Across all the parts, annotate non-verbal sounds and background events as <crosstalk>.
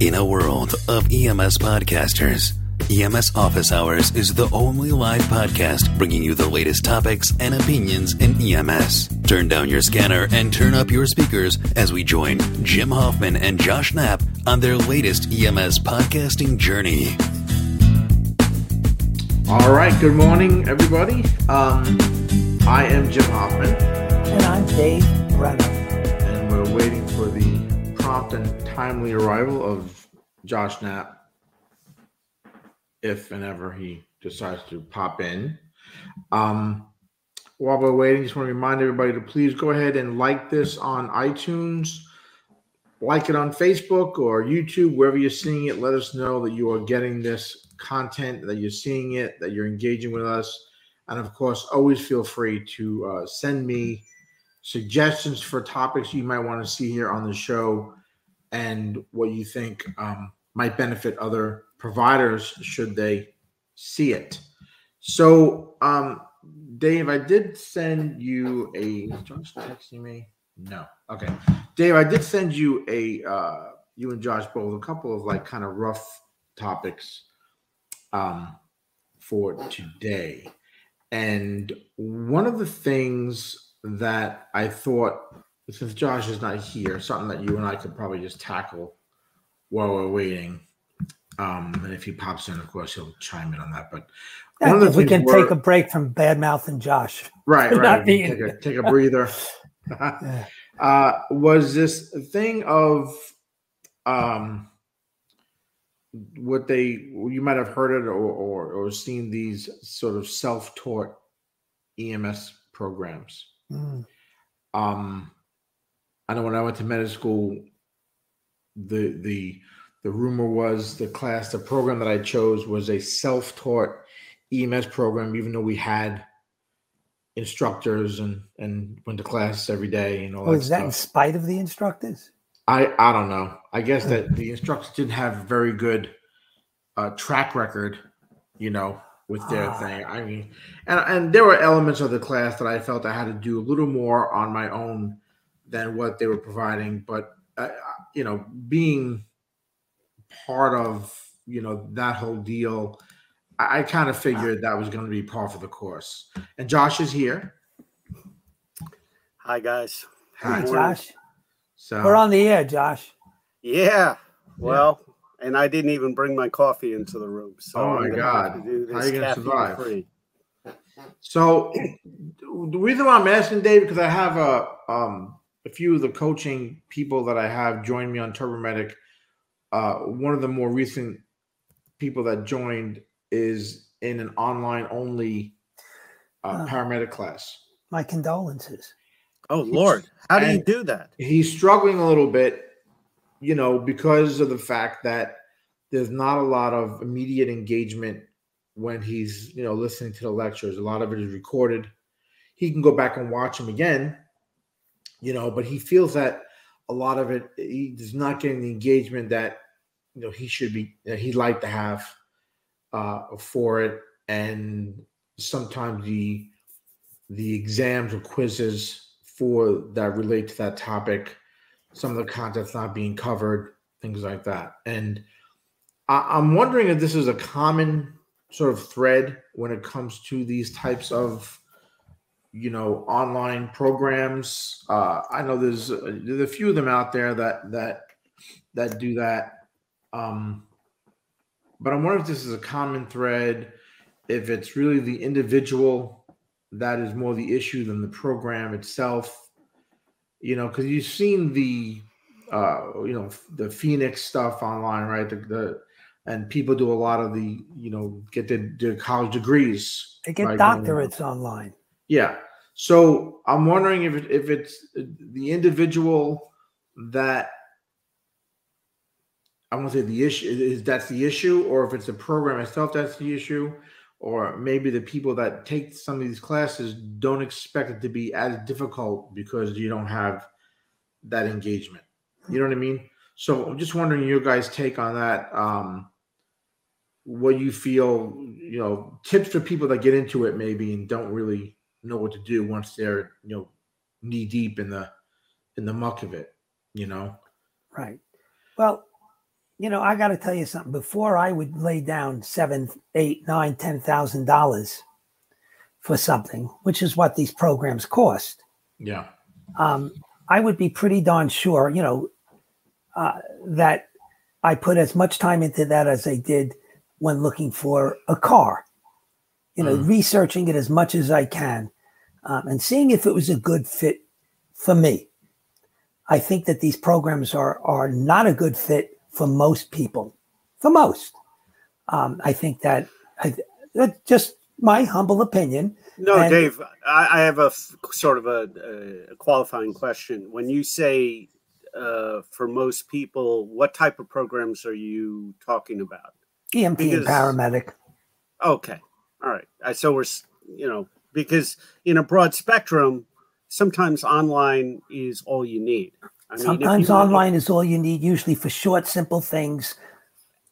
In a world of EMS podcasters, EMS Office Hours is the only live podcast bringing you the latest topics and opinions in EMS. Turn down your scanner and turn up your speakers as we join Jim Hoffman and Josh Knapp on their latest EMS podcasting journey. All right, good morning, everybody. Um, I am Jim Hoffman, And I'm Dave Brenner. and we're waiting for the prompt and timely arrival of Josh Knapp, if and ever he decides to pop in. Um, while we're waiting, just want to remind everybody to please go ahead and like this on iTunes, like it on Facebook or YouTube, wherever you're seeing it. Let us know that you are getting this content, that you're seeing it, that you're engaging with us. And of course, always feel free to uh, send me suggestions for topics you might want to see here on the show and what you think um, might benefit other providers should they see it. So, um, Dave, I did send you a. Josh texting me? No. Okay, Dave, I did send you a. Uh, you and Josh both a couple of like kind of rough topics um, for today, and one of the things that I thought, since Josh is not here, something that you and I could probably just tackle while we're waiting. Um, and if he pops in, of course, he'll chime in on that. But one of the we can take a break from bad mouth and Josh. <laughs> right, right. being- Take a, take a breather. <laughs> <laughs> Uh, was this thing of um, what they you might have heard it or, or or seen these sort of self-taught EMS programs. Mm. Um, I know when I went to medical school, the the the rumor was the class, the program that I chose was a self-taught EMS program, even though we had instructors and and went to class every day and all that. Was that that in spite of the instructors? I I don't know. I guess that the instructors didn't have very good uh, track record, you know, with their Ah. thing. I mean, and and there were elements of the class that I felt I had to do a little more on my own than what they were providing. But uh, you know, being part of you know that whole deal, I, I kind of figured that was going to be part of the course. And Josh is here. Hi guys. Hi. Hey. Josh. So We're on the air, Josh. Yeah. Well, and I didn't even bring my coffee into the room. So Oh, my God. have to do How this you gonna survive? caffeine-free. So the reason why I'm asking Dave because I have a um a few of the coaching people that I have joined me on TurboMedic. Uh, one of the more recent people that joined is in an online only uh, Oh. paramedic class. My condolences. Oh Lord, how do you do that? He's struggling a little bit, you know, because of the fact that there's not a lot of immediate engagement when he's, you know, listening to the lectures. A lot of it is recorded. He can go back and watch them again, you know, but he feels that a lot of it he is not getting the engagement that you know he should be that he'd like to have uh for it. And sometimes the the exams or quizzes for that relate to that topic, some of the content's not being covered, things like that. And I, I'm wondering if this is a common sort of thread when it comes to these types of, you know, online programs. Uh, I know there's a, there's a few of them out there that that that do that. Um, but I'm wondering if this is a common thread, if it's really the individual that is more the issue than the program itself. You know, because you've seen the, uh, you know, the Phoenix stuff online, right? The, the and people do a lot of the, you know, get their, their college degrees. They get going- doctorates online. Yeah. So I'm wondering if it, if it's the individual that I want to say the issue is that's the issue, or if it's the program itself that's the issue, or maybe the people that take some of these classes don't expect it to be as difficult because you don't have that engagement. You know what I mean? So I'm just wondering your guys' take on that. Um, what you feel, you know, tips for people that get into it maybe and don't really know what to do once they're, you know, knee deep in the in the muck of it, you know. Right. Well, You know, I got to tell you something. Before I would lay down seven, eight, nine, ten thousand dollars for something, which is what these programs cost, Yeah. um, I would be pretty darn sure, you know, uh, that I put as much time into that as I did when looking for a car. You know, Mm. researching it as much as I can um, and seeing if it was a good fit for me. I think that these programs are are not a good fit for most people. For most, um, I think that I, that's just my humble opinion. No, And- Dave, I, I have a f- sort of a, a qualifying question. When you say uh, for most people, what type of programs are you talking about? EMT and paramedic. Okay, all right. I so we're you know because in a broad spectrum, sometimes online is all you need. I mean, Sometimes online is all you need, usually for short, simple things.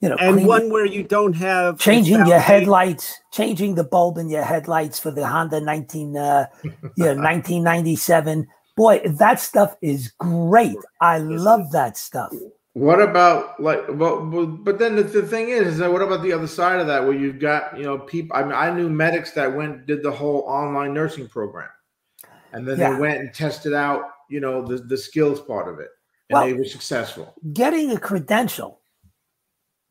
You know, and clean- one where you don't have changing your headlights, changing the bulb in your headlights for the Honda 19, uh, yeah, <laughs> 1997. Boy, that stuff is great. I love that stuff. What about like, well, but then the, the thing is, is that what about the other side of that, where you've got you know people? I mean, I knew medics that went did the whole online nursing program, and then Yeah. they went and tested out, you know, the the skills part of it, and Well- they were successful. Getting a credential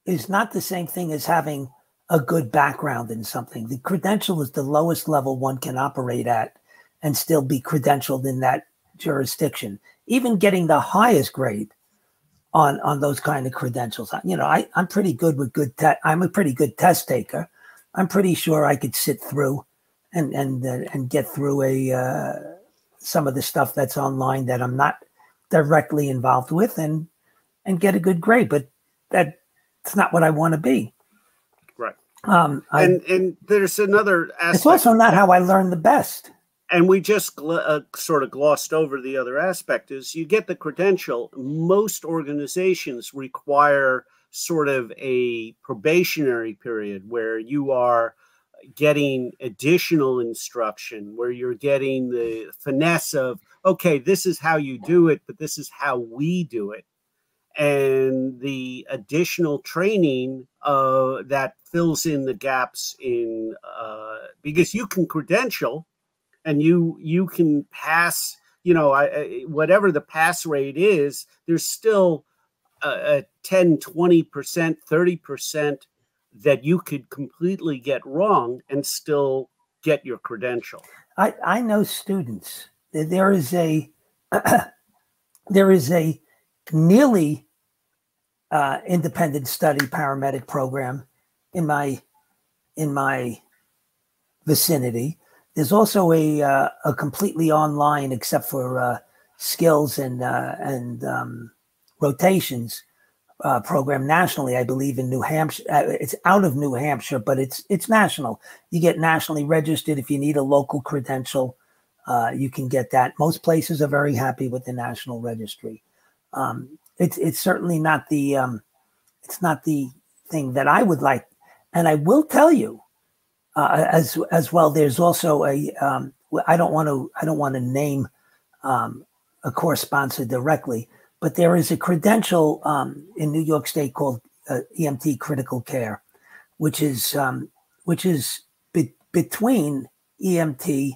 is not the same thing as having a good background in something. The credential is the lowest level one can operate at and still be credentialed in that jurisdiction. Even getting the highest grade on on those kind of credentials. You know, I, I'm pretty good with good te- I'm a pretty good test taker. I'm pretty sure I could sit through and and uh, and get through a uh, some of the stuff that's online that I'm not directly involved with and and get a good grade. But that's not what I want to be. Right. Um, I, and and there's another aspect. it's also not how I learn the best. And we just uh, sort of glossed over the other aspect is you get the credential. Most organizations require sort of a probationary period where you are getting additional instruction where you're getting the finesse of okay this is how you do it but this is how we do it. And the additional training uh, that fills in the gaps in uh, because you can credential and you you can pass you know I, I, whatever the pass rate is there's still a, a 10 20% 30% that you could completely get wrong and still get your credential I, I know students. There is a <clears throat> there is a nearly uh, independent study paramedic program in my in my vicinity. There's also a uh, a completely online, except for uh, skills and uh, and um, rotations uh, program nationally. I believe in New Hampshire. Uh, it's out of New Hampshire, but it's it's national. You get nationally registered if you need a local credential. Uh, you can get that. Most places are very happy with the national registry. Um, it's it's certainly not the um, it's not the thing that I would like. And I will tell you, uh, as as well. There's also a um, I don't want to I don't want to name um, a core sponsor directly, but there is a credential um, in New York State called uh, EMT Critical Care, which is um, which is be- between EMT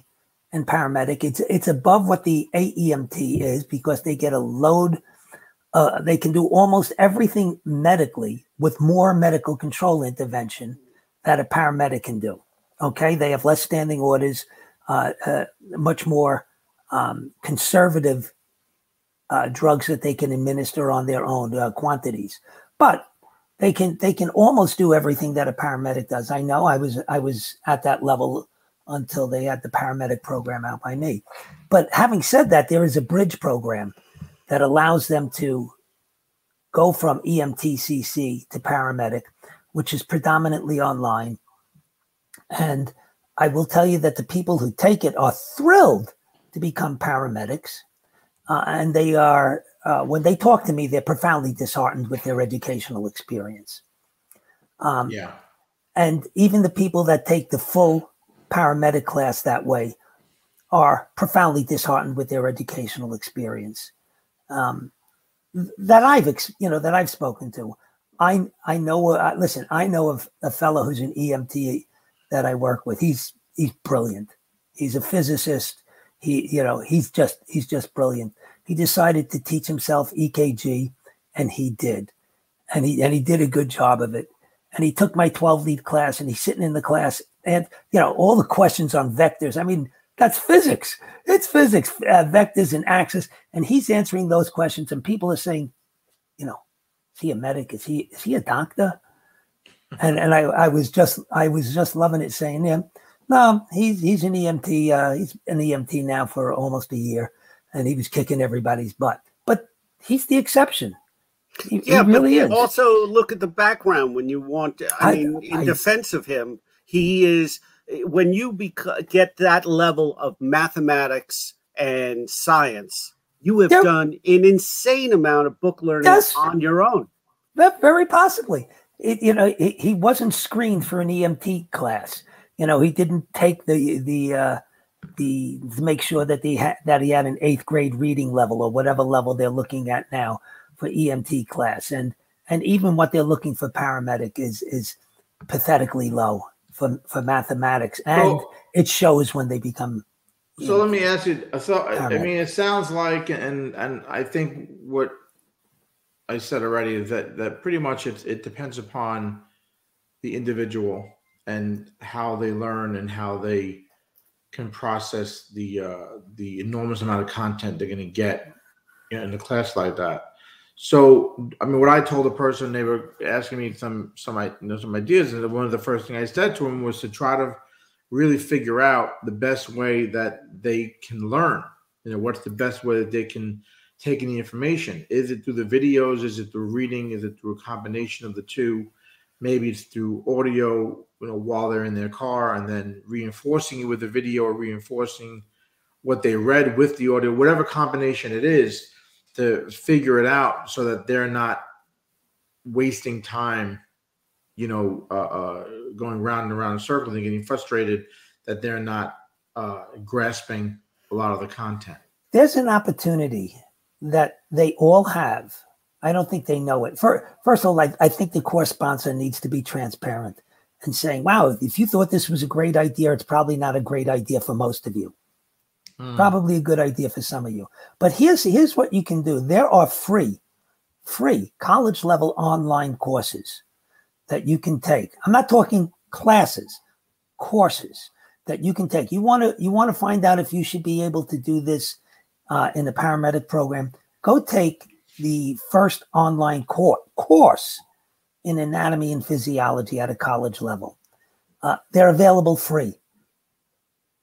and paramedic. It's it's above what the AEMT is because they get a load. Uh, they can do almost everything medically with more medical control intervention that a paramedic can do. Okay, they have less standing orders, uh, uh, much more um, conservative uh, drugs that they can administer on their own uh, quantities, but they can they can almost do everything that a paramedic does. I know I was I was at that level until they had the paramedic program out by me. But having said that, there is a bridge program that allows them to go from EMTCC to paramedic, which is predominantly online. And I will tell you that the people who take it are thrilled to become paramedics. Uh, and they are, uh, when they talk to me, they're profoundly disheartened with their educational experience. Um, Yeah. and even the people that take the full paramedic class that way are profoundly disheartened with their educational experience um, that I've ex- you know that I've spoken to. I I know. Uh, listen, I know of a fellow who's an EMT that I work with. He's he's brilliant. He's a physicist. He you know he's just he's just brilliant. He decided to teach himself EKG, and he did, and he and he did a good job of it. And he took my 12 lead class, and he's sitting in the class, and you know all the questions on vectors. I mean, that's physics. It's physics, uh, vectors and axis, and he's answering those questions. And people are saying, you know, is he a medic? Is he is he a doctor? And and I, I was just I was just loving it saying him. No, he's he's an EMT. Uh, he's an EMT now for almost a year, and he was kicking everybody's butt. But he's the exception. He, yeah, he really but is. also look at the background when you want. To, I, I mean, in I, defense of him, he is when you bec- get that level of mathematics and science you have done an insane amount of book learning yes, on your own. That very possibly. It, you know, it, he wasn't screened for an EMT class. You know, he didn't take the the uh, the to make sure that he had that he had an eighth grade reading level or whatever level they're looking at now for EMT class, and and even what they're looking for paramedic is is pathetically low for for mathematics, and it shows when they become so let me ask you. So I mean, it sounds like, and and I think what I said already that that pretty much it it depends upon the individual and how they learn and how they can process the uh, the enormous amount of content they're going to get in a class like that. So, I mean, what I told the person, they were asking me some some you know, some ideas, and one of the first thing I said to them was to try to really figure out the best way that they can learn. You know, what's the best way that they can take in the information? Is it through the videos? Is it through reading? Is it through a combination of the two? Maybe it's through audio, you know, while they're in their car and then reinforcing it with the video or reinforcing what they read with the audio, whatever combination it is, to figure it out so that they're not wasting time you know, uh, uh, going round and around in circles and getting frustrated that they're not uh, grasping a lot of the content. There's an opportunity that they all have. I don't think they know it. For, first of all, I, I think the course sponsor needs to be transparent and saying, wow, if you thought this was a great idea, it's probably not a great idea for most of you. Mm. Probably a good idea for some of you. But here's here's what you can do. There are free, free college level online courses that you can take. I'm not talking classes, courses that you can take. You want to you want to find out if you should be able to do this uh, in the paramedic program. Go take the first online course course in anatomy and physiology at a college level. Uh, they're available free.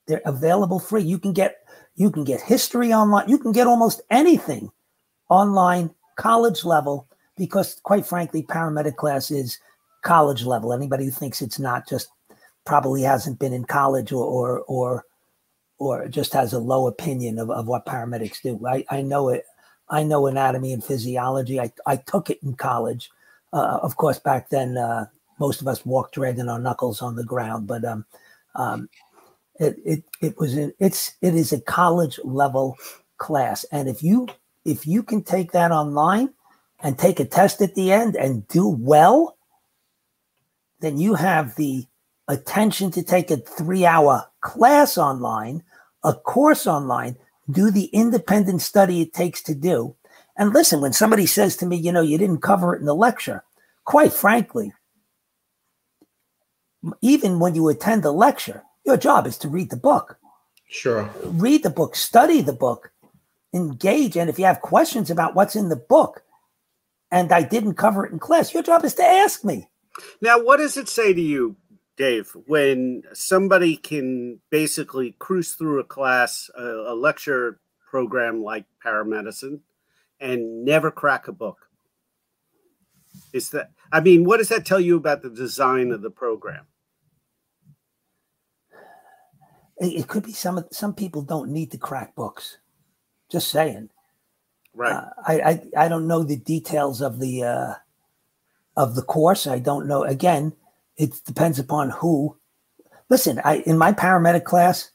They're available free. You can get you can get history online. You can get almost anything online, college level, because quite frankly, paramedic class is college level. Anybody who thinks it's not just probably hasn't been in college or or or, or just has a low opinion of, of what paramedics do. I, I know it. I know anatomy and physiology. I, I took it in college. Uh, of course, back then, uh, most of us walked dragging our knuckles on the ground, but um, um, it, it, it was in, it's it is a college level class, and if you if you can take that online and take a test at the end and do well, then you have the attention to take a three hour class online, a course online, do the independent study it takes to do. And listen, when somebody says to me, you know, you didn't cover it in the lecture, quite frankly, even when you attend a lecture, your job is to read the book. Sure. Read the book, study the book, engage. And if you have questions about what's in the book and I didn't cover it in class, your job is to ask me. Now, what does it say to you, Dave, when somebody can basically cruise through a class, a, a lecture program like paramedicine, and never crack a book? Is that, I mean, what does that tell you about the design of the program? It could be some some people don't need to crack books. Just saying. Right. Uh, I, I I don't know the details of the uh, of the course. I don't know. Again, it depends upon who. Listen, I in my paramedic class,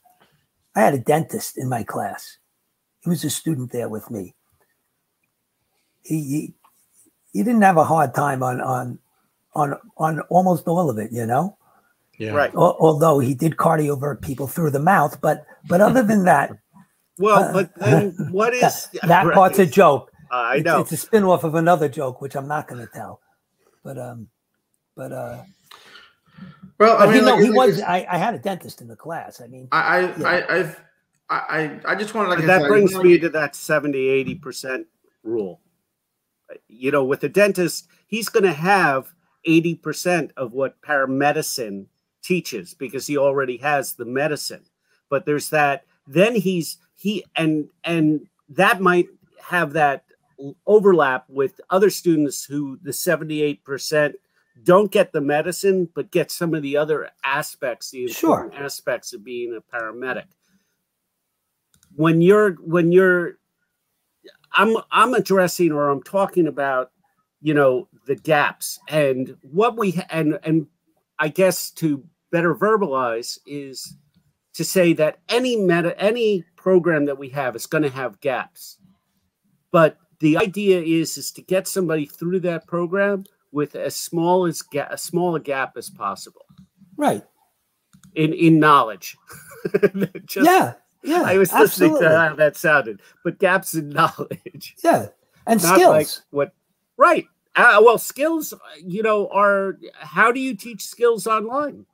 I had a dentist in my class. He was a student there with me. He, he he didn't have a hard time on on on on almost all of it, you know. Yeah. Right. Al- Although he did cardiovert people through the mouth, but but other than that, <laughs> Well, but then what <laughs> is that <laughs> right. part's a joke. I It's- know. it's, a spin-off of another joke, which I'm not going to tell. But um, but uh, Well, I mean, he, no, he was. it's- I, I had a dentist in the class. I mean, I, I, Yeah. I, I've, I, I, I just want to like that said, brings like- me to that 70 80% rule you know with a dentist he's going to have 80% of what paramedicine teaches because he already has the medicine but there's that then he's he and and that might have that overlap with other students who the 78% don't get the medicine but get some of the other aspects the Sure. important aspects of being a paramedic when you're when you're i'm i'm addressing or i'm talking about you know the gaps and what we and and i guess to better verbalize is to say that any meta any program that we have is going to have gaps but the idea is is to get somebody through that program with as small as ga- as small a gap as possible right? in in knowledge <laughs> Just- yeah, yeah. I was listening absolutely. to how that sounded, but gaps in <laughs> knowledge, Yeah, and not skills. like what. Right. Uh, well, skills, you know, are how do you teach skills online?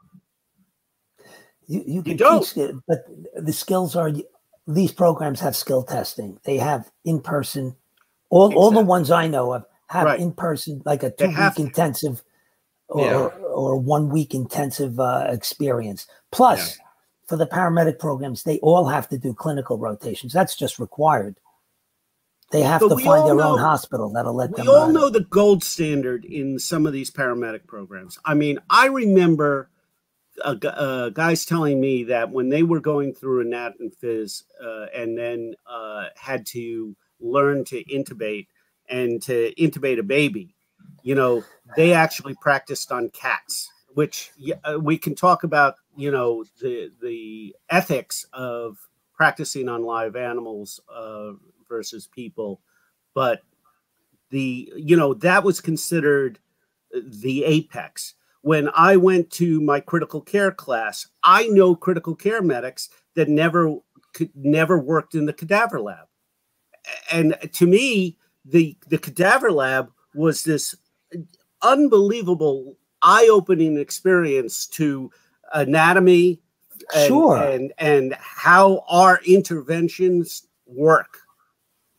You, you can don't. teach but the skills are these programs have skill testing. They have in person. All all the ones I know of have Right. in person, like a two week intensive or Yeah. or one week intensive uh, experience. Plus, for the paramedic programs, they all have to do clinical rotations. That's just required. They have But to find all their own hospital that'll let We them. all uh, know the gold standard in some of these paramedic programs. I mean, I remember uh, uh, guys telling me that when they were going through anat and phys uh, and then uh, had to learn to intubate and to intubate a baby, you know, they actually practiced on cats, which uh, we can talk about, you know, the the ethics of practicing on live animals uh, versus people, but the you know that was considered the apex. When i went to my critical care class i know critical care medics that never could never worked in the cadaver lab. And to me the the cadaver lab was this unbelievable eye-opening experience to anatomy and, Sure. and and how our interventions work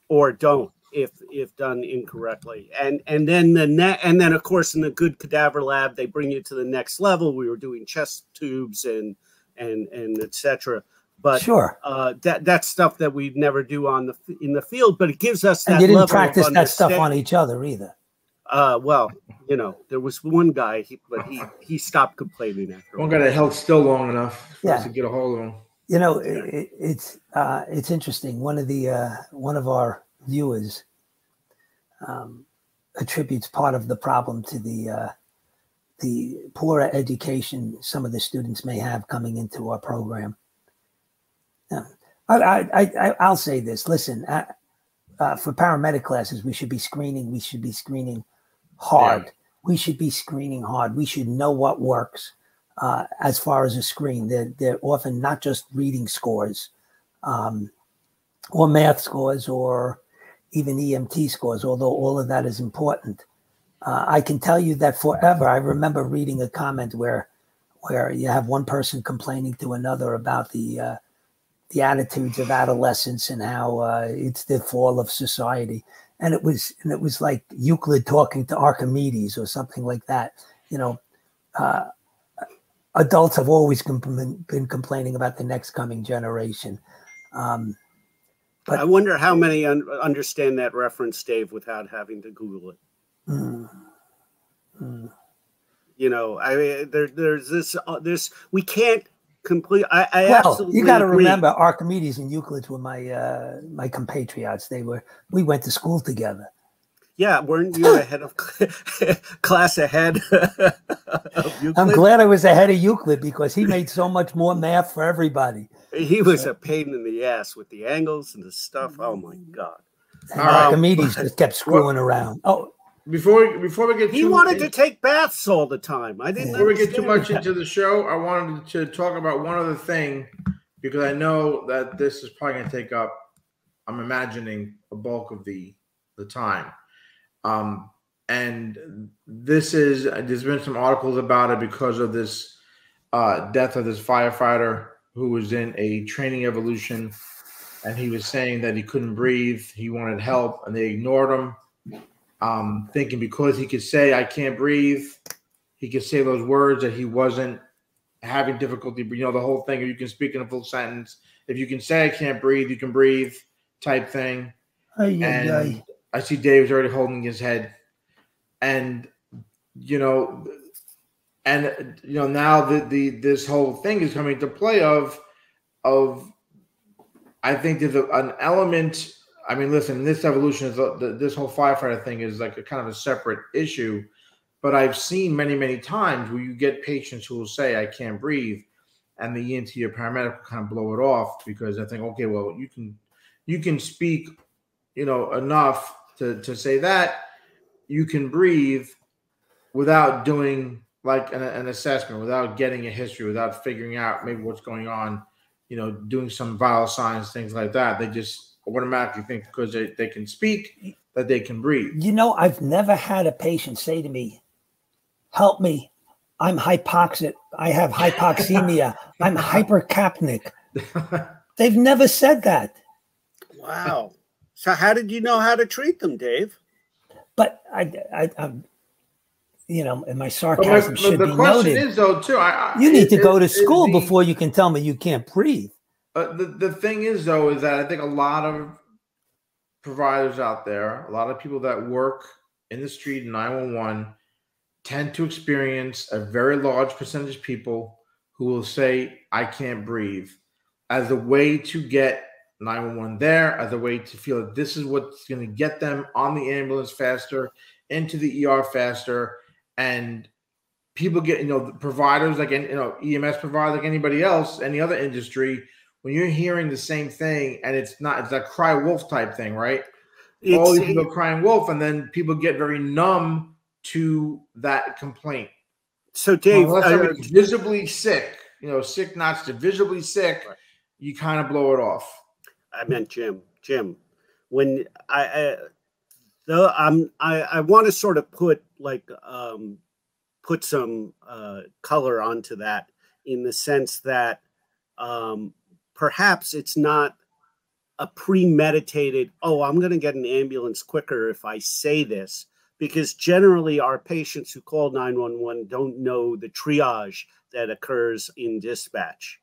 or don't if if done incorrectly. And and then the net and then of course in the good cadaver lab they bring you to the next level. We were doing chest tubes and and and etc but sure. uh that that's stuff that we'd never do on the in the field but it gives us that And you didn't level practice that stuff on each other either. uh well you know there was one guy he, but he he stopped complaining after a One while. guy that held still long enough for us Yeah. to get a hold of him. You know, it, it, it's uh, it's interesting. One of the uh, one of our viewers um, attributes part of the problem to the uh, the poor education some of the students may have coming into our program. Yeah. I, I, I, I- I'll say this. Listen, uh, uh, for paramedic classes, we should be screening. We should be screening hard. We should be screening hard. We should know what works uh, as far as a screen. They're, they're often not just reading scores um, or math scores or even EMT scores, although all of that is important. Uh, I can tell you that forever. I remember reading a comment where where you have one person complaining to another about the uh, the attitudes of adolescence and how uh, it's the fall of society. And it was and it was like Euclid talking to Archimedes or something like that. You know, uh, adults have always been complaining about the next coming generation. Um, but- i wonder how many un- understand that reference dave without having to google it mm, mm. you know i mean there, there's this uh, this we can't complete i, I well, absolutely you got to remember Archimedes and Euclid were my uh, my compatriots. They were we went to school together. yeah weren't you ahead of <laughs> class ahead <laughs> of I'm glad I was ahead of Euclid because he made so much more math for everybody. he was a pain in the ass with the angles and the stuff oh my god right. Archimedes just kept <laughs> screwing around. Oh, before before we get He too wanted to take baths all the time. I didn't. before we get too much that. into the show, I wanted to talk about one other thing because I know that this is probably going to take up. I'm imagining a bulk of the the time, um, and this is there's been some articles about it because of this uh, death of this firefighter who was in a training evolution, and he was saying that he couldn't breathe, he wanted help, and they ignored him um, thinking because he could say "I can't breathe," he could say those words that he wasn't having difficulty. But you know, the whole thing. You can speak in a full sentence. If you can say "I can't breathe," you can breathe. Type thing. Ay, ay, And ay. I see Dave's already holding his head, and you know, and you know now that the this whole thing is coming to play of of I think there's an element. I mean, listen, this evolution is uh, a, this whole firefighter thing is like a kind of a separate issue, but I've seen many many times where you get patients who will say I can't breathe, and the EMT or paramedic will kind of blow it off because I think okay, well you can you can speak, you know, enough to to say that you can breathe without doing like an, an assessment, without getting a history, without figuring out maybe what's going on, you know, doing some vital signs, things like that. They just automatically think because they, they can speak that they can breathe. You know, I've never had a patient say to me, "Help me, I'm hypoxic. I have hypoxemia. <laughs> I'm hypercapnic." <laughs> They've never said that. Wow. So how did you know how to treat them, Dave? But I, I, I'm, you know, and my But, my- sarcasm but should the be question noted. is though too. I, I- you need to go to is school the- before you can tell me you can't breathe. Uh, the the thing is though is that I think a lot of providers out there, a lot of people that work in the street in 911 tend to experience a very large percentage of people who will say I can't breathe. As a way to get 911 there, as a way to feel that this is what's going to get them on the ambulance faster, into the ER faster, and people get you know providers like you know EMS providers like anybody else, any other industry when you're hearing the same thing and it's not it's that cry wolf type thing, right? All these It's, people crying wolf, and then people get very numb to that complaint. so, Dave, Unless uh, somebody's visibly sick, you know, sick not to visibly sick, Right. you kind of blow it off. I meant Jim. Jim, when I, I though I'm I, I want to sort of put like um put some uh color onto that in the sense that um perhaps it's not a premeditated oh i'm going to get an ambulance quicker if i say this because generally our patients who call 911 don't know the triage that occurs in dispatch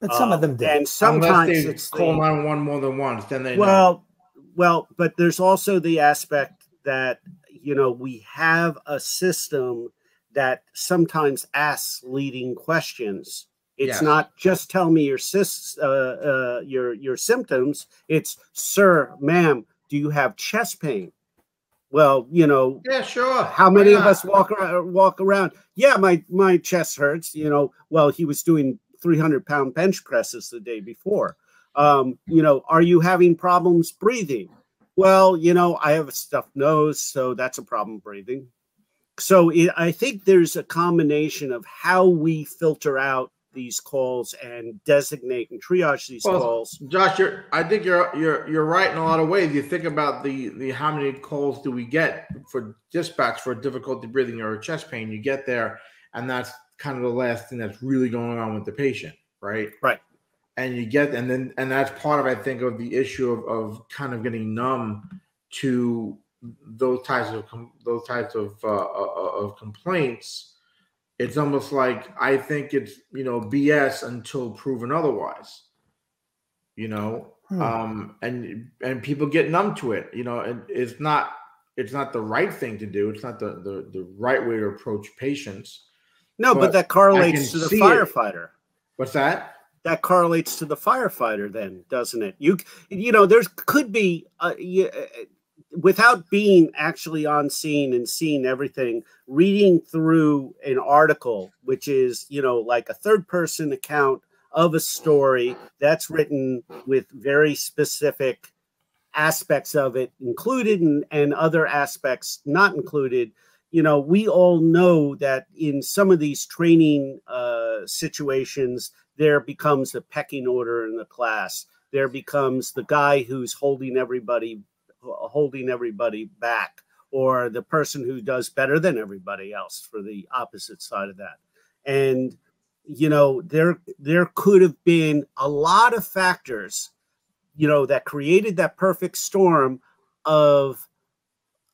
But some Uh, of them do. and Unless sometimes they it's call 911 more than once, then they know. well well but there's also the aspect that you know we have a system that sometimes asks leading questions it's Yes. not just tell me your sys, uh, uh, your your symptoms it's sir ma'am do you have chest pain well you know Yeah, sure. how many of us walk around, walk around? Yeah, my my chest hurts. You know, well, he was doing 300 pound bench presses the day before. Um, you know, are you having problems breathing? Well, you know, I have a stuffed nose, so that's a problem breathing. So it, I think there's a combination of how we filter out these calls and designate and triage these Well, calls. Josh, you're I think you're you're you're right in a lot of ways. You think about the the how many calls do we get for dispatch for difficulty breathing or chest pain? You get there, and that's kind of the last thing that's really going on with the patient, right? Right. And you get and then and that's part of I think of the issue of, of kind of getting numb to those types of those types of uh, uh, of complaints. It's almost like I think it's you know BS until proven otherwise. You know, Hmm. um, and and people get numb to it. You know, and it's not it's not the right thing to do. It's not the the, the right way to approach patients. No, but, but that correlates to the see it. firefighter. What's that? that correlates to the firefighter then doesn't it you you know there's could be uh, y- uh, without being actually on scene and seeing everything reading through an article which is you know like a third person account of a story that's written with very specific aspects of it included and, and other aspects not included you know we all know that in some of these training uh, situations there becomes a pecking order in the class. There becomes the guy who's holding everybody holding everybody back or the person who does better than everybody else for the opposite side of that and you know there there could have been a lot of factors you know that created that perfect storm of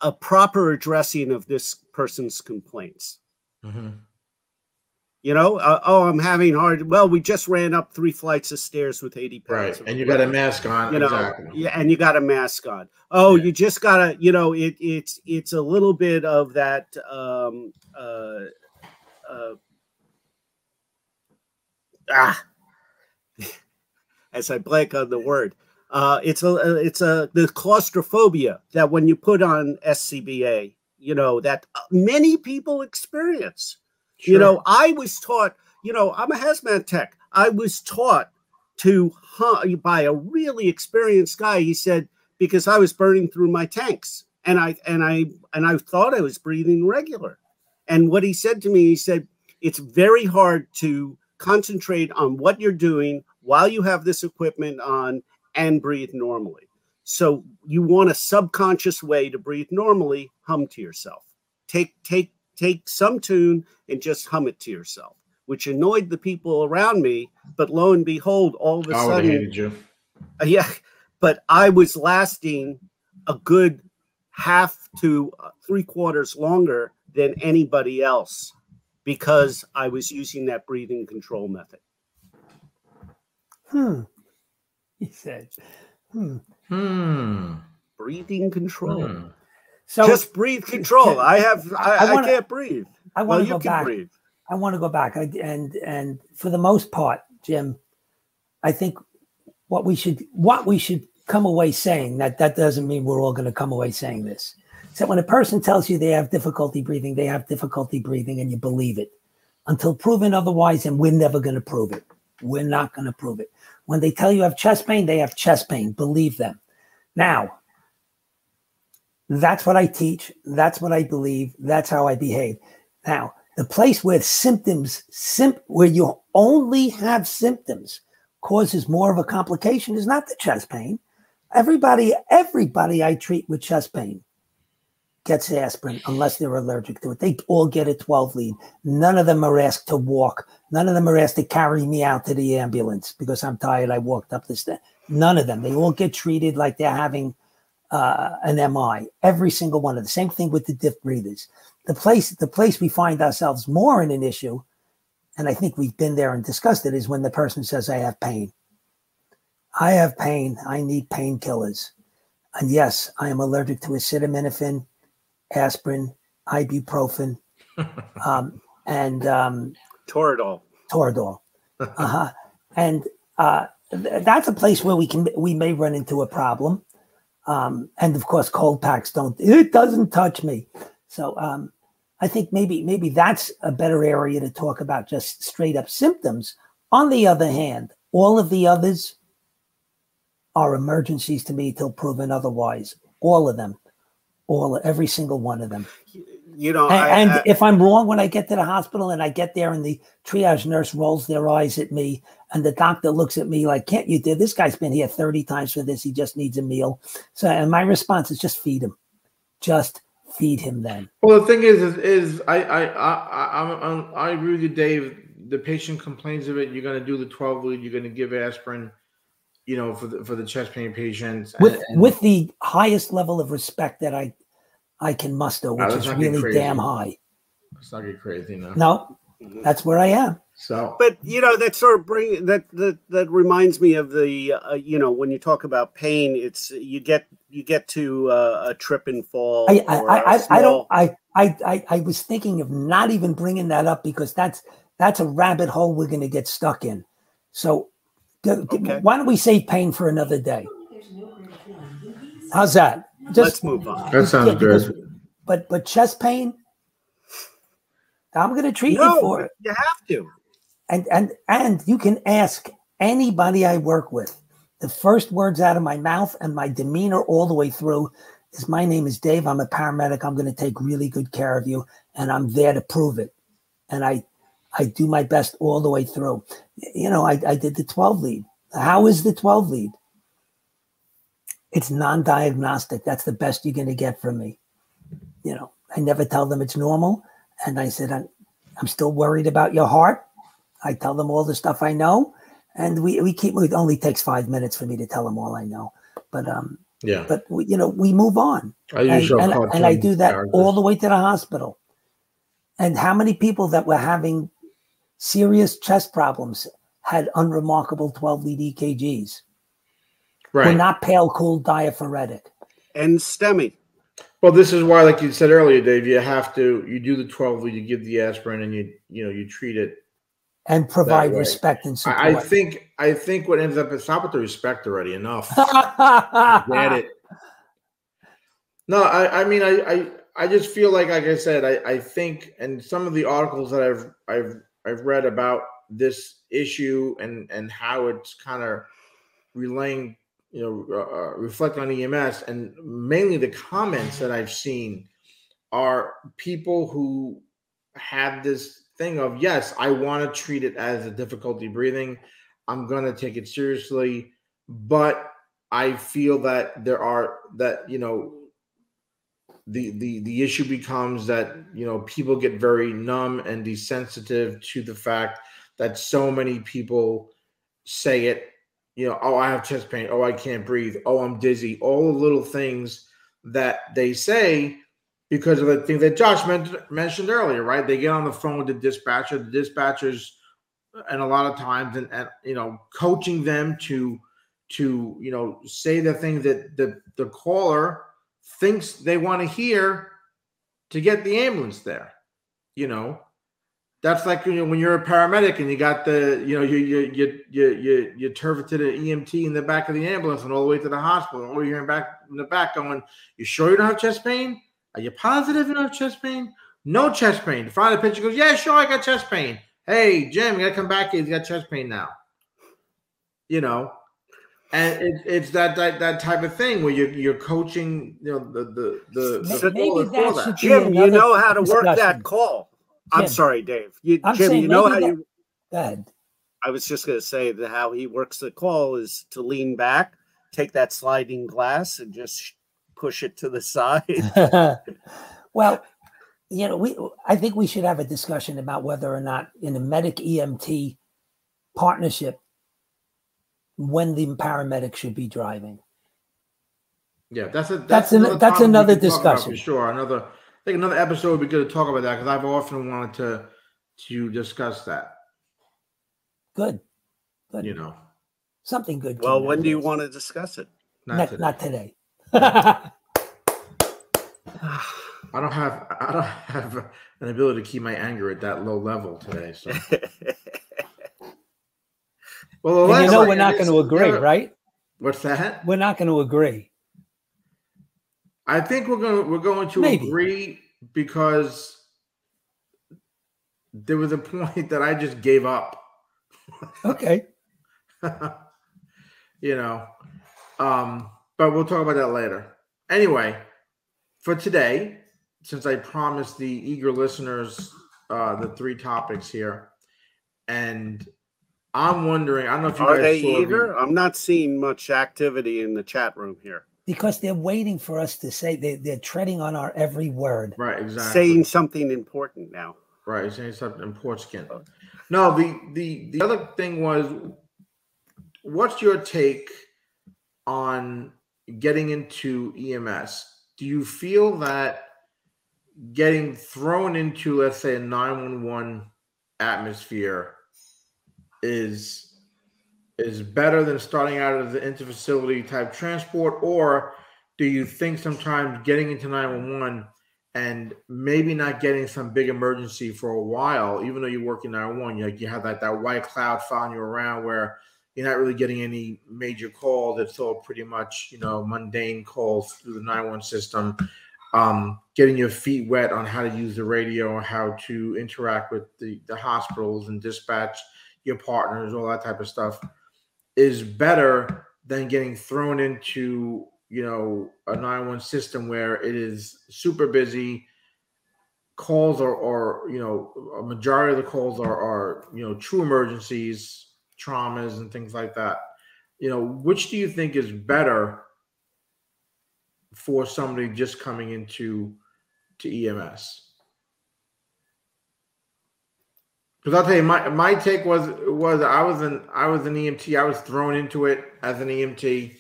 a proper addressing of this person's complaints mm-hmm. You know uh, oh i'm having hard well we just ran up three flights of stairs with 80 pounds right and you got a mask on you know exactly. yeah and you got a mask on oh yeah. you just gotta you know it, it's it's a little bit of that um uh uh ah <laughs> as i blank on the word uh, it's a it's a the claustrophobia that when you put on SCBA, you know that many people experience. Sure. You know, I was taught. You know, I'm a hazmat tech. I was taught to huh, by a really experienced guy. He said because I was burning through my tanks, and I and I and I thought I was breathing regular. And what he said to me, he said, it's very hard to concentrate on what you're doing while you have this equipment on and breathe normally. So you want a subconscious way to breathe normally, hum to yourself. Take take take some tune and just hum it to yourself, which annoyed the people around me, but lo and behold, all of a I sudden hated you. Uh, yeah, but I was lasting a good half to uh, three quarters longer than anybody else because I was using that breathing control method. Hmm he said. Hmm. Hmm. Breathing control. Hmm. So just breathe control. I have. I, I, wanna, I can't breathe. I want well, to go back. Breathe. I want to go back. I, and and for the most part, Jim, I think what we should what we should come away saying that that doesn't mean we're all going to come away saying this. So when a person tells you they have difficulty breathing, they have difficulty breathing, and you believe it until proven otherwise, and we're never going to prove it. We're not going to prove it. When they tell you have chest pain, they have chest pain. Believe them. Now, that's what I teach. That's what I believe. That's how I behave. Now, the place where symptoms, sim- where you only have symptoms, causes more of a complication is not the chest pain. Everybody, everybody I treat with chest pain gets aspirin unless they're allergic to it. They all get a 12 lead. None of them are asked to walk. None of them are asked to carry me out to the ambulance because I'm tired. I walked up the stairs. None of them. They all get treated like they're having uh, an MI. Every single one of the same thing with the diff breathers. The place, the place we find ourselves more in an issue, and I think we've been there and discussed it, is when the person says, "I have pain. I have pain. I need painkillers." And yes, I am allergic to acetaminophen aspirin, ibuprofen, <laughs> um, and um, Toradol. Toradol. <laughs> Uh-huh. and uh, th- that's a place where we can we may run into a problem. Um, and of course, cold packs don't. It doesn't touch me. So um, I think maybe maybe that's a better area to talk about just straight up symptoms. On the other hand, all of the others are emergencies to me till proven otherwise. All of them all every single one of them you know and, I, and I, if i'm wrong when i get to the hospital and i get there and the triage nurse rolls their eyes at me and the doctor looks at me like can't you do this? Guy's been here 30 times for this. He just needs a meal. So and my response is just feed him. Just feed him then. Well the thing is is, is I, I i i i agree with you dave. The patient complains of it. You're going to do the 12 lead you're going to give aspirin you know, for the for the chest pain patients. With and, with the highest level of respect that I I can muster, which is really damn high. Let's not get crazy now. No, that's where I am. So, but you know, that sort of bring that that that reminds me of the uh, you know when you talk about pain, it's you get you get to uh, a trip and fall. I I, I. I don't I, I I I was thinking of not even bringing that up because that's that's a rabbit hole we're going to get stuck in. So Okay. Why don't we save pain for another day? How's that? Just, Let's move on. That sounds yeah, good. but but chest pain, I'm going to treat no, you for it. You have to. And and and you can ask anybody I work with. the first words out of my mouth and my demeanor all the way through is my name is Dave. I'm a paramedic. I'm going to take really good care of you, and I'm there to prove it. And I, I do my best all the way through. You know, I, I did the 12 lead. How is the 12 lead? It's non-diagnostic. That's the best you're going to get from me. You know, I never tell them it's normal, and I said I'm, I'm still worried about your heart. I tell them all the stuff I know, and we we keep. It only takes five minutes for me to tell them all I know, but um, Yeah. but we, you know we move on I and, and, and I do that characters. all the way to the hospital. And how many people that were having serious chest problems had unremarkable 12 lead EKGs? Were right. not pale, cool, diaphoretic. And STEMI. Well, this is why, like you said earlier, Dave, you have to you do the twelve lead, you give the aspirin, and you you know you treat it. And provide respect and support. I, I think I think what ends up is stop with the respect already. Enough. Get it. <laughs> No, I, I mean, I, I, I just feel like, like I said, I, I think, and some of the articles that I've, I've, I've read about this issue and and how it's kind of relaying, you know, uh, uh, reflect on EMS, and mainly the comments that I've seen are people who have this thing of yes, I want to treat it as a difficulty breathing. I'm going to take it seriously, but I feel that there are that you know the the the issue becomes that you know people get very numb and desensitive to the fact that so many people say it you know oh i have chest pain. Oh i can't breathe. Oh i'm dizzy. All the little things that they say because of the thing that josh men- mentioned earlier right they get on the phone with the dispatcher the dispatchers and a lot of times and, and you know coaching them to to you know say the thing that the the caller thinks they want to hear to get the ambulance there. You know, that's like you know, when you're a paramedic and you got the you know you you you you you, you turf to the EMT in the back of the ambulance and all the way to the hospital. Or you're in back in the back going, "You sure you don't have chest pain? Are you positive you don't have chest pain? No chest pain." Finally, the patient goes, "Yeah, sure, I got chest pain." Hey, Jim, you gotta come back here. He's got chest pain now. You know, and it, it's that, that that type of thing where you're you're coaching, you know, the the the, the Maybe caller that should that. be Jim, you know how to work that call. I'm Jim. sorry, Dave. You, I'm Jim, you know how that- you. Go ahead. I was just going to say that how he works the call is to lean back, take that sliding glass, and just sh- push it to the side. <laughs> well, you know, we I think we should have a discussion about whether or not in a medic EMT partnership when the paramedic should be driving. Yeah, that's a That's that's, an- another that's another can talk about discussion. for sure. Another, I think another episode would be good to talk about that because I've often wanted to to discuss that. Good. Good. You know, Something good. well, when do you want to discuss it? not Not, today. not today. <laughs> I don't have I don't have an ability to keep my anger at that low level today. So, <laughs> well, And you know we're not going to agree, yeah, right? What's that? We're not going to agree. I think we're going to we're going to Maybe. agree because there was a point <laughs> that I just gave up. Okay. <laughs> you know, um, but we'll talk about that later. Anyway, for today, since I promised the eager listeners uh, the three topics here, and I'm wondering, I don't know if you Are guys they saw the- eager? I'm not seeing much activity in the chat room here. Because they're waiting for us to say they, they're treading on our every word. right? Exactly. Saying something important now. Right, saying something important. port skin. No, the the the other thing was, what's your take on getting into EMS? Do you feel that getting thrown into, let's say, a nine one one atmosphere is is better than starting out as an interfacility type transport, or do you think sometimes getting into nine one one and maybe not getting some big emergency for a while, even though you work in 911, you, like you have that, that white cloud following you around where you're not really getting any major calls. It's all pretty much, you know, mundane calls through the 911 system. Um, getting your feet wet on how to use the radio, how to interact with the, the hospitals and dispatch your partners, all that type of stuff is better than getting thrown into you know a 911 system where it is super busy calls are, are you know a majority of the calls are, are you know true emergencies traumas and things like that you know which do you think is better for somebody just coming into to ems because I'll tell you, my my take was was I was an I was an EMT. I was thrown into it as an EMT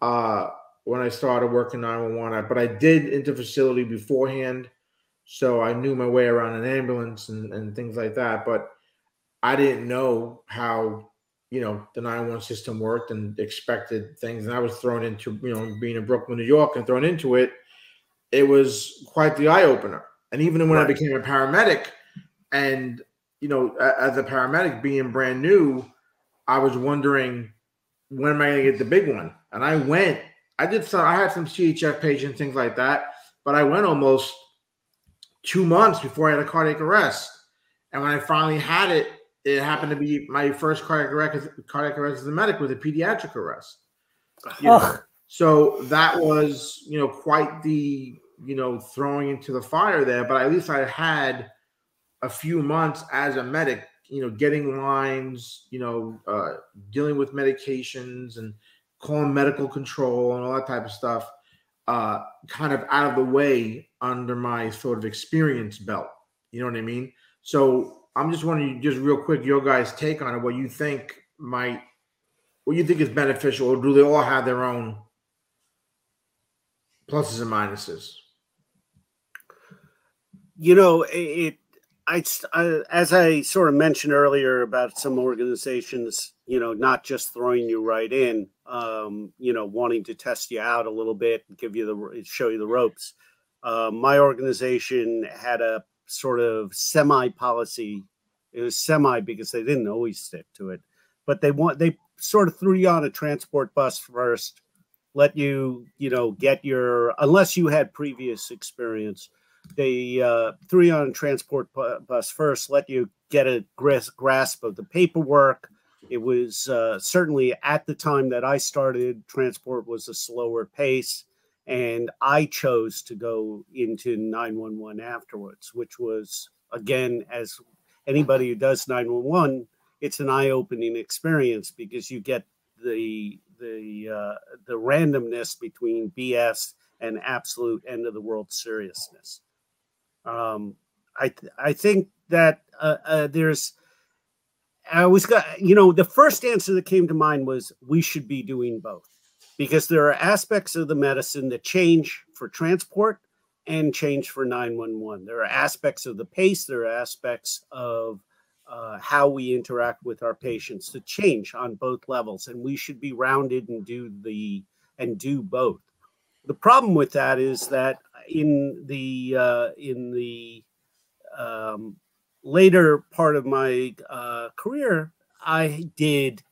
uh, when I started working 911. But I did into facility beforehand, so I knew my way around an ambulance and, and things like that. But I didn't know how you know the 911 system worked and expected things. And I was thrown into you know being in Brooklyn, New York, and thrown into it. It was quite the eye opener. And even when right. I became a paramedic, and you know, as a paramedic being brand new, I was wondering when am I going to get the big one? And I went. I did some. I had some CHF patients, things like that, but I went almost two months before I had a cardiac arrest. And when I finally had it, it happened to be my first cardiac arrest, cardiac arrest as a medic with a pediatric arrest. You know? So that was, you know, quite the, you know, throwing into the fire there. But at least I had a few months as a medic, you know, getting lines, you know, uh, dealing with medications and calling medical control and all that type of stuff, uh, kind of out of the way under my sort of experience belt. You know what I mean? So I'm just wondering, just real quick, your guys' take on it. What you think might, what you think is beneficial, or do they all have their own pluses and minuses? You know, it I, I, as I sort of mentioned earlier about some organizations, you know, not just throwing you right in, um, you know, wanting to test you out a little bit, and give you the show you the ropes. Uh, my organization had a sort of semi policy. It was semi because they didn't always stick to it, but they want they sort of threw you on a transport bus first, let you, you know, get your unless you had previous experience they uh, threw you on a transport bus first, let you get a grasp of the paperwork. It was uh, certainly at the time that I started, transport was a slower pace. And I chose to go into 911 afterwards, which was, again, as anybody who does 911, it's an eye opening experience because you get the the uh, the randomness between BS and absolute end of the world seriousness. Um, I th- I think that uh, uh, there's I was got you know the first answer that came to mind was we should be doing both because there are aspects of the medicine that change for transport and change for 911. There are aspects of the pace, there are aspects of uh, how we interact with our patients to change on both levels, and we should be rounded and do the and do both. The problem with that is that in the uh, in the um, later part of my uh, career, I did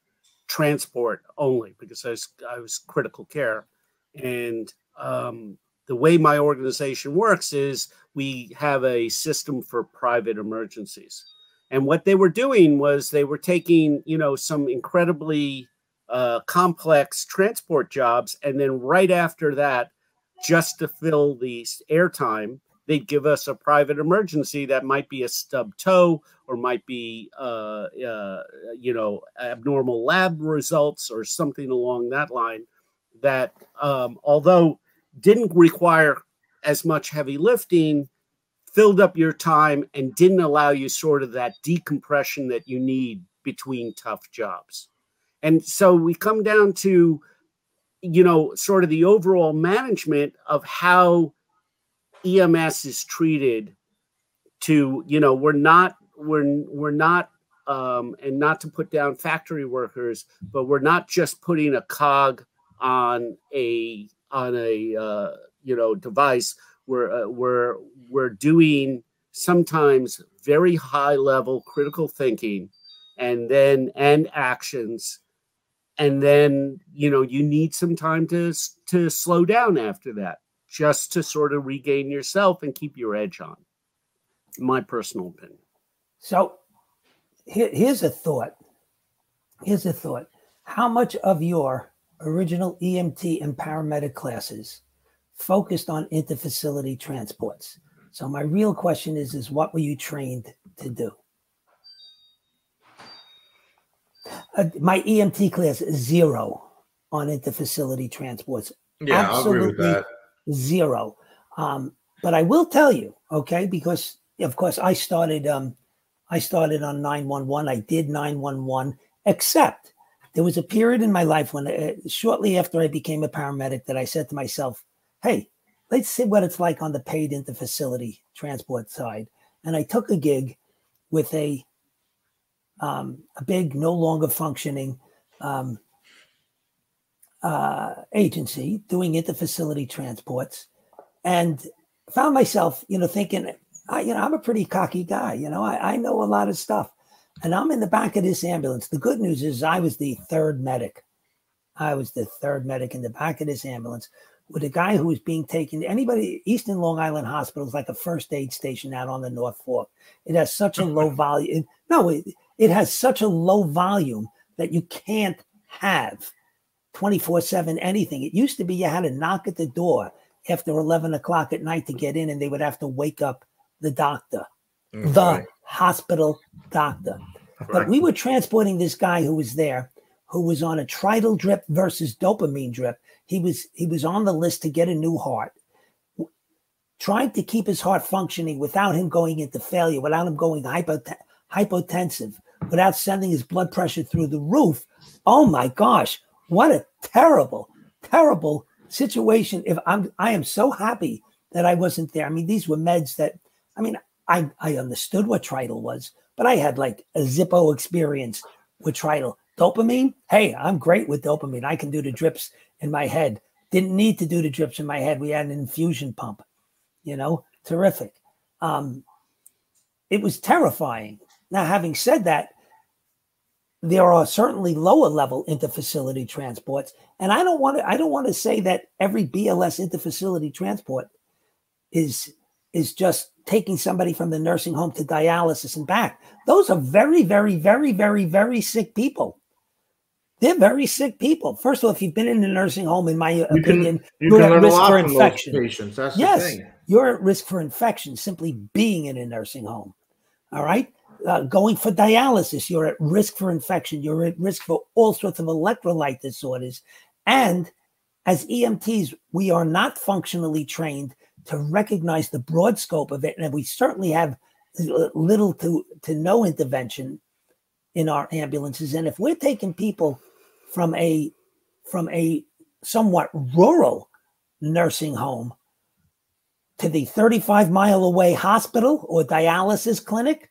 transport only because I was I was critical care, and um, the way my organization works is we have a system for private emergencies, and what they were doing was they were taking you know some incredibly uh, complex transport jobs, and then right after that just to fill the airtime, they'd give us a private emergency that might be a stub toe or might be, uh, uh, you know, abnormal lab results or something along that line. That, um, although didn't require as much heavy lifting, filled up your time and didn't allow you sort of that decompression that you need between tough jobs. And so we come down to you know, sort of the overall management of how EMS is treated to, you know, we're not, we're, we're not, um, and not to put down factory workers, but we're not just putting a cog on a, on a, uh, you know, device. We're, uh, we're, we're doing sometimes very high level critical thinking and then, and actions and then you know you need some time to to slow down after that just to sort of regain yourself and keep your edge on my personal opinion so here, here's a thought here's a thought how much of your original EMT and paramedic classes focused on interfacility transports. So my real question is, is what were you trained to do? Uh, my EMT class is zero on interfacility transports. Yeah, I'll agree with that. Zero. Um, but I will tell you, okay, because of course I started um I started on 911. I did 911, except there was a period in my life when uh, shortly after I became a paramedic that I said to myself, hey, let's see what it's like on the paid into facility transport side. And I took a gig with a um, a big, no longer functioning um, uh, agency doing interfacility transports, and found myself, you know, thinking, I, you know, I'm a pretty cocky guy. You know, I, I know a lot of stuff, and I'm in the back of this ambulance. The good news is I was the third medic. I was the third medic in the back of this ambulance with a guy who was being taken. Anybody, Eastern Long Island Hospital is like a first aid station out on the North Fork. It has such a low volume. No, it, it has such a low volume that you can't have 24 7 anything. It used to be you had to knock at the door after 11 o'clock at night to get in, and they would have to wake up the doctor, Okay. the hospital doctor. <laughs> But we were transporting this guy who was there, who was on a Tridil drip versus dopamine drip. He was he was on the list to get a new heart, trying to keep his heart functioning without him going into failure, without him going hypot- hypotensive, without sending his blood pressure through the roof. Oh my gosh, what a terrible, terrible situation. If I'm I am so happy that I wasn't there. I mean, these were meds that I mean, I I understood what Tridil was, but I had like a Zippo experience with Tridil. Dopamine, hey, I'm great with dopamine. I can do the drips in my head. Didn't need to do the drips in my head. We had an infusion pump, you know, terrific. Um, it was terrifying. Now, having said that, there are certainly lower level interfacility transports, and I don't want to. I don't want to say that every BLS interfacility transport is is just taking somebody from the nursing home to dialysis and back. Those are very, very, very, very, very sick people. They're very sick people. First of all, if you've been in a nursing home, in my You opinion, can, you you're at risk for infection. That's Yes, the thing. you're at risk for infection simply being in a nursing home. All right. Uh, going for dialysis, you're at risk for infection. You're at risk for all sorts of electrolyte disorders. And as EMTs, we are not functionally trained to recognize the broad scope of it. And we certainly have little to, to no intervention in our ambulances. And if we're taking people from a from a somewhat rural nursing home to the 35 mile away hospital or dialysis clinic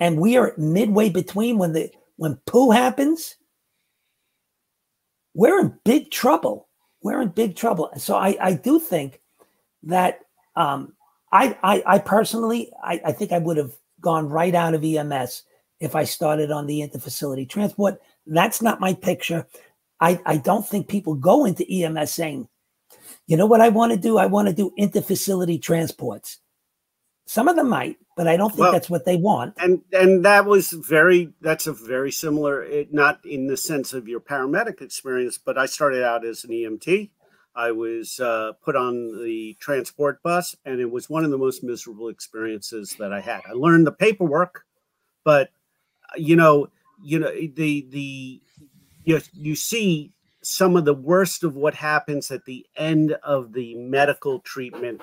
and we are midway between when the when poo happens. We're in big trouble. We're in big trouble. So i i do think that um i i, I personally I, I think i would have gone right out of ems if i started on the interfacility transport. That's not my picture. I i don't think people go into ems saying you know what I want to do? I want to do interfacility transports. Some of them might, but I don't think Well- that's what they want. and and that was very that's a very similar it, not in the sense of your paramedic experience but i started out as an emt i was uh, put on the transport bus and it was one of the most miserable experiences that i had i learned the paperwork but uh, you know you know the the you, you see some of the worst of what happens at the end of the medical treatment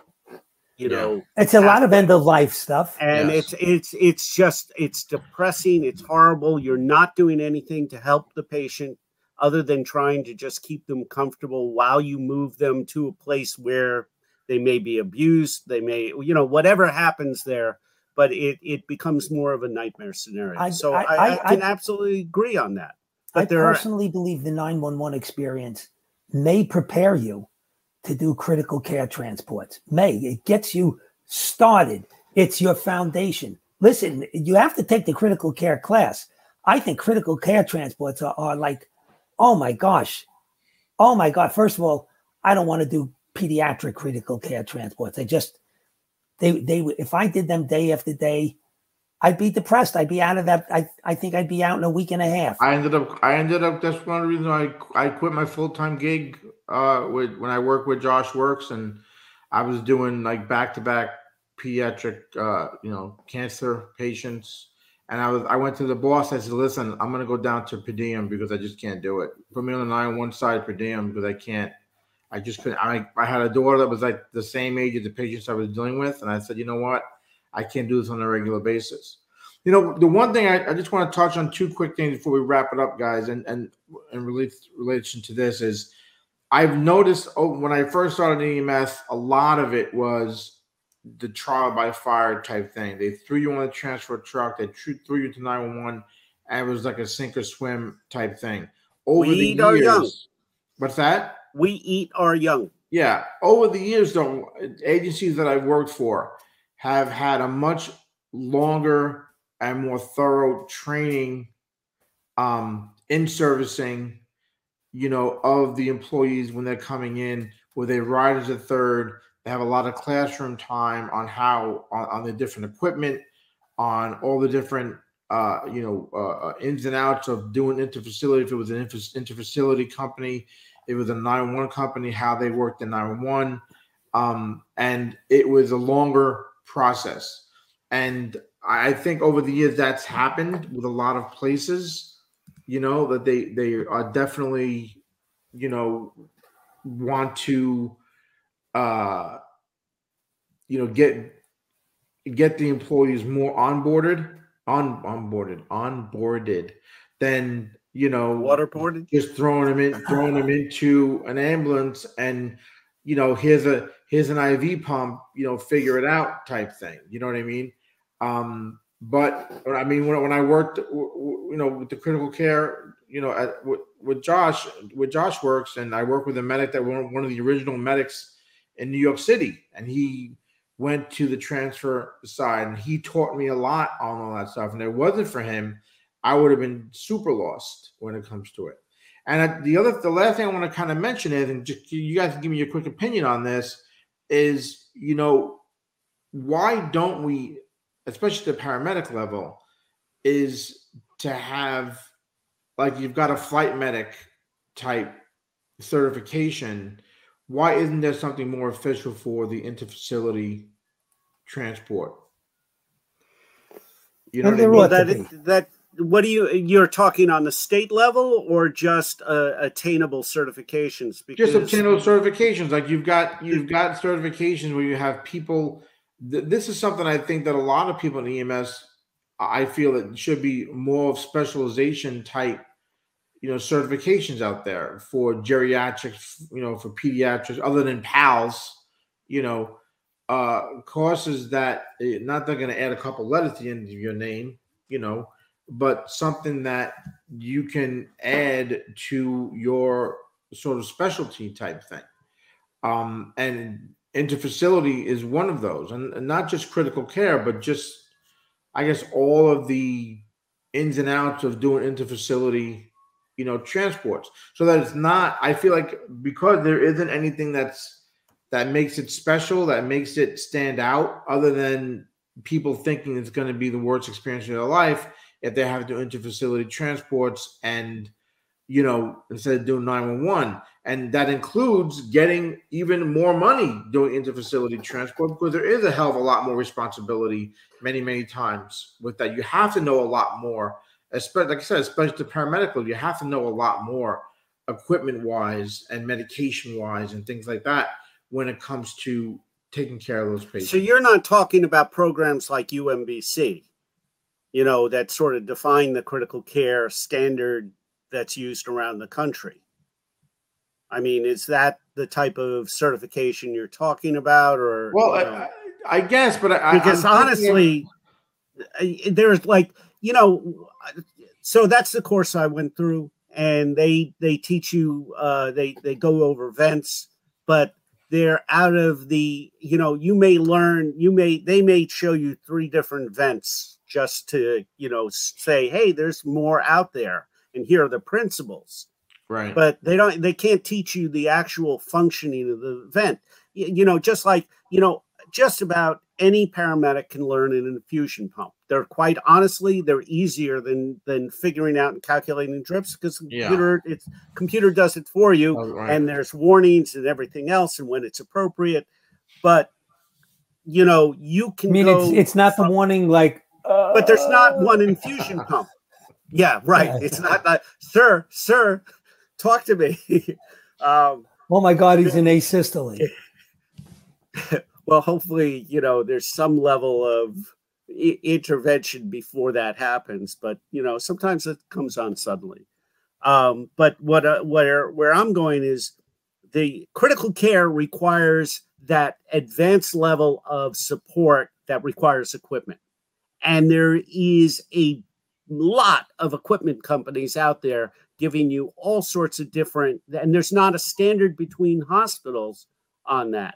you Yeah. know It's a lot of end of life stuff. and Yes. it's it's it's just it's depressing it's horrible you're not doing anything to help the patient other than trying to just keep them comfortable while you move them to a place where they may be abused they may you know whatever happens there but it it becomes more of a nightmare scenario I- so I- I, I, I- can absolutely agree on that I but there are personally believe the 911 experience may prepare you to do critical care transports. May it gets you started. It's your foundation. Listen, you have to take the critical care class. I think critical care transports are, are like, oh my gosh, oh my god. First of all, I don't want to do pediatric critical care transports. They just they they if I did them day after day, I'd be depressed. I'd be out of that. I, I think I'd be out in a week and a half. I ended up. I ended up. That's one of the reasons I I quit my full time gig. Uh, with when I worked with Josh Works, and I was doing like back to back pediatric, uh, you know, cancer patients. And I was. I went to the boss. I said, "Listen, I'm going to go down to per diem because I just can't do it. Put me on the nine one side per diem because I can't. I just couldn't. I I had a daughter that was like the same age as the patients I was dealing with, and I said, you know what." I can't do this on a regular basis. You know, the one thing I, I just want to touch on two quick things before we wrap it up, guys, and and in relation to this is I've noticed oh, when I first started EMS, a lot of it was the trial by fire type thing. They threw you on a transfer truck, they threw you to 911, and it was like a sink or swim type thing. Over we eat years, our young. What's that? We eat our young. Yeah. Over the years, though, agencies that I've worked for, have had a much longer and more thorough training um, in servicing, you know, of the employees when they're coming in, where they ride as a third. They have a lot of classroom time on how on, on the different equipment, on all the different uh, you know uh, uh ins and outs of doing interfacility. If it was an interfacility company, it was a nine one company, how they worked in 911. Um, and it was a longer process. And I think over the years that's happened with a lot of places, you know, that they they are definitely, you know, want to uh you know get get the employees more onboarded, on onboarded, onboarded than you know waterboarded just throwing them in throwing them into an ambulance and you know here's a here's an IV pump, you know, figure it out type thing. You know what I mean? Um, but I mean, when, when I worked, you know, with the critical care, you know, at, with, with Josh, with Josh works, and I work with a medic that one, one of the original medics in New York City, and he went to the transfer side, and he taught me a lot on all that stuff. And it wasn't for him, I would have been super lost when it comes to it. And the other, the last thing I want to kind of mention is, and just you guys can give me a quick opinion on this is, you know, why don't we, especially the paramedic level, is to have like you've got a flight medic type certification. Why isn't there something more official for the interfacility transport? You know, what I mean? that that what do you you're talking on the state level or just uh, attainable certifications? Because just obtainable certifications. Like you've got you've got certifications where you have people th- this is something i think that a lot of people in ems i feel it should be more of specialization type you know certifications out there for geriatrics you know for pediatrics other than pals you know uh courses that eh, not they're going to add a couple letters to the end of your name you know but something that you can add to your sort of specialty type thing. Um, and interfacility is one of those, and, and not just critical care, but just, I guess, all of the ins and outs of doing interfacility, you know, transports. So that it's not, I feel like because there isn't anything that's that makes it special, that makes it stand out, other than people thinking it's going to be the worst experience of their life if they have to do interfacility transports and you know instead of doing 911 and that includes getting even more money doing interfacility transport because there is a hell of a lot more responsibility many many times with that. You have to know a lot more especially like i said especially the paramedical you have to know a lot more equipment wise and medication wise and things like that when it comes to taking care of those patients. so you're not talking about programs like umbc you know, that sort of define the critical care standard that's used around the country. I mean, is that the type of certification you're talking about, or well, I, I, guess, but I, because I'm honestly, thinking... there's like you know, so that's the course I went through, and they they teach you, uh, they they go over vents, but they're out of the, you know, you may learn, you may they may show you three different vents just to you know say hey there's more out there and here are the principles right but they don't they can't teach you the actual functioning of the event you, you know just like you know just about any paramedic can learn an infusion pump they're quite honestly they're easier than than figuring out and calculating drips because Yeah. computer it's computer does it for you Oh, right. and there's warnings and everything else and when it's appropriate but you know you I can mean, go it's it's not the warning like. But there's not one infusion pump. Yeah right. It's not like sir sir talk to me. <laughs> Um Oh my God, he's in asystole. <laughs> well hopefully you know there's some level of I- intervention before that happens but you know sometimes it comes on suddenly. Um but what uh, where where i'm going is the critical care requires that advanced level of support that requires equipment and there is a lot of equipment companies out there giving you all sorts of different and there's not a standard between hospitals on that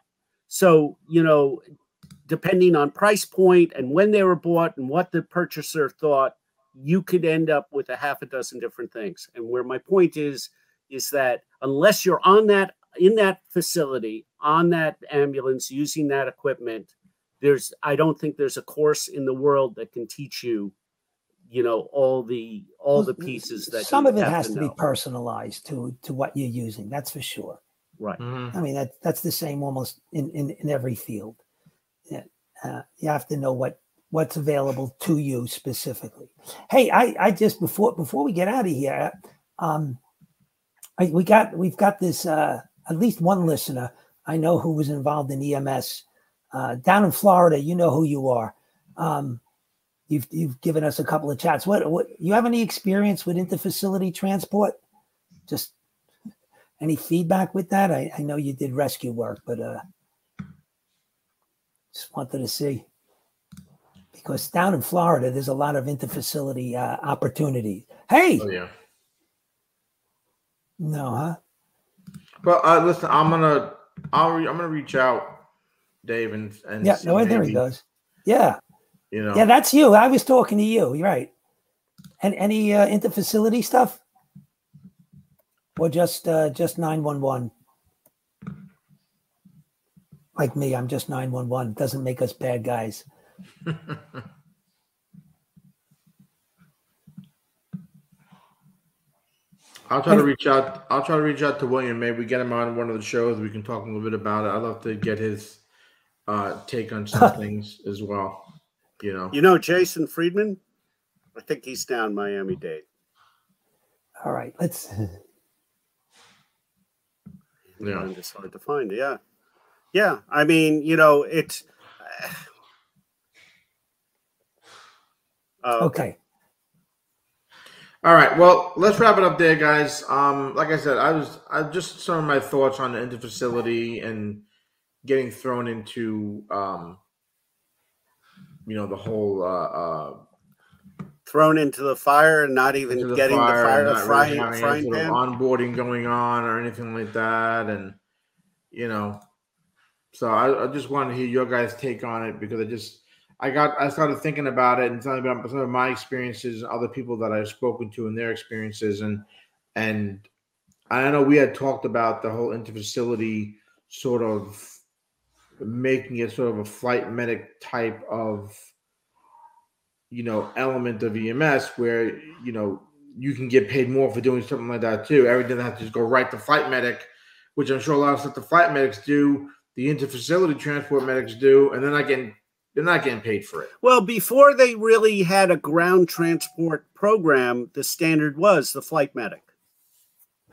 so, you know, depending on price point and when they were bought and what the purchaser thought, you could end up with a half a dozen different things. And where my point is, is that unless you're on that in that facility, on that ambulance, using that equipment, there's I don't think there's a course in the world that can teach you, you know, all the all the pieces that some you of it have has to to be personalized to to what you're using. That's for sure. right. Mhm. I mean, that that's the same almost in in, in every field. Yeah, uh, you have to know what what's available to you specifically. Hey, I I just before before we get out of here, um, I, we got we've got this uh, at least one listener I know who was involved in EMS uh, down in Florida. You know who you are. Um, you've you've given us a couple of chats. What what you have any experience with interfacility transport? Just any feedback with that? I, I know you did rescue work, but uh, just wanted to see because down in Florida, there's a lot of interfacility uh, opportunities. Hey, Oh yeah. no, huh? But uh, listen, I'm gonna I'll re- I'm gonna reach out, Dave, and and Yeah, no, there he goes. Yeah, You know, yeah, that's you. I was talking to you. You're right. And any uh, interfacility stuff, or just uh, just nine one one? Like me, I'm just nine one one. Doesn't make us bad guys. <laughs> I'll try to reach out. I'll try to reach out to William. Maybe get him on one of the shows. We can talk a little bit about it. I'd love to get his uh, take on some <laughs> things as well. You know, You know Jason Friedman? I think he's down Miami Dade. All right, let's. <laughs> Yeah. And it's hard to find. Yeah. Yeah. I mean, you know, it's. Uh, Okay. All right. Well, let's wrap it up there, guys. Um, like I said, I was I just some of my thoughts on the interfacility and getting thrown into um, you know, the whole uh, uh thrown into the fire and not even the getting the fire, the really frying, any frying sort of pan. onboarding going on or anything like that, and you know, so I, I just wanted to hear your guys' take on it because I just I got I started thinking about it and talking about some of my experiences, other people that I've spoken to and their experiences, and and I know we had talked about the whole interfacility sort of making it sort of a flight medic type of you know element of EMS where you know you can get paid more for doing something like that too. Everything have to just go right to flight medic, which I'm sure a lot of stuff the flight medics do, the interfacility transport medics do, and they're not getting they're not getting paid for it. Well, before they really had a ground transport program, the standard was the flight medic.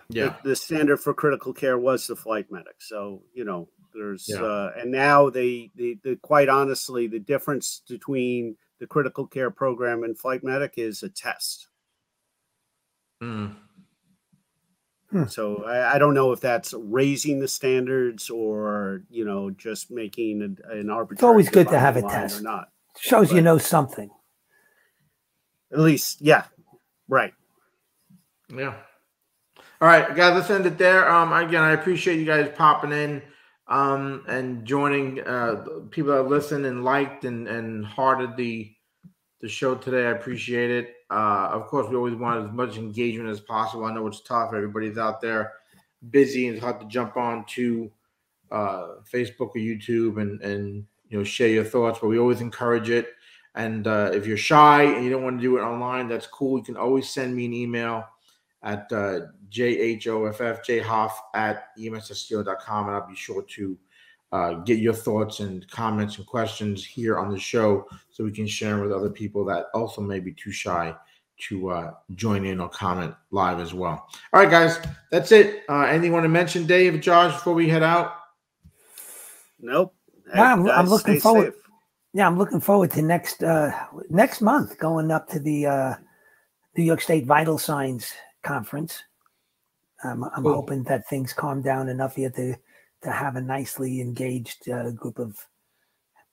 Yeah. The, the standard for critical care was the flight medic. So, you know, there's, Yeah. uh, and now they, they, the, quite honestly, the difference between the critical care program and flight medic is a test. Mm. So I, I don't know if that's raising the standards or, you know, just making an, an arbitrary. It's always good to have a test. Or not. Shows you know something. At least, yeah, right. Yeah. All right, guys, let's end it there. Um, again, I appreciate you guys popping in, um, and joining. Uh, people that listened and liked and and hearted the the show today. I appreciate it. Uh, of course, we always want as much engagement as possible. I know it's tough. Everybody's out there busy and it's hard to jump on to uh, Facebook or YouTube and and you know share your thoughts. But we always encourage it. And uh, if you're shy and you don't want to do it online, that's cool. You can always send me an email at uh, jhoff jhoff at emssteel.com, and I'll be sure to uh, get your thoughts and comments and questions here on the show so we can share with other people that also may be too shy to uh, join in or comment live as well. All right, guys, that's it. Uh, anything you want to mention, Dave, Josh, before we head out? Nope. Yeah, I'm, I'm looking forward. Safe. Yeah, I'm looking forward to next uh, next month going up to the uh, New York State Vital Signs Conference. Um, I'm cool. hoping that things calm down enough here to to have a nicely engaged uh, group of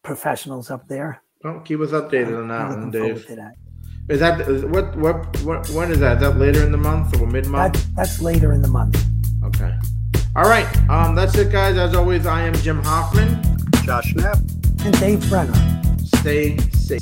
professionals up there. Well, keep us updated on that one, Dave. That. Is that is, what, what what when is that? Is that later in the month or mid month? That, that's later in the month. Okay. All right. Um, that's it, guys. As always, I am Jim Hoffman, Josh Knapp, and Dave Brenner. Stay safe.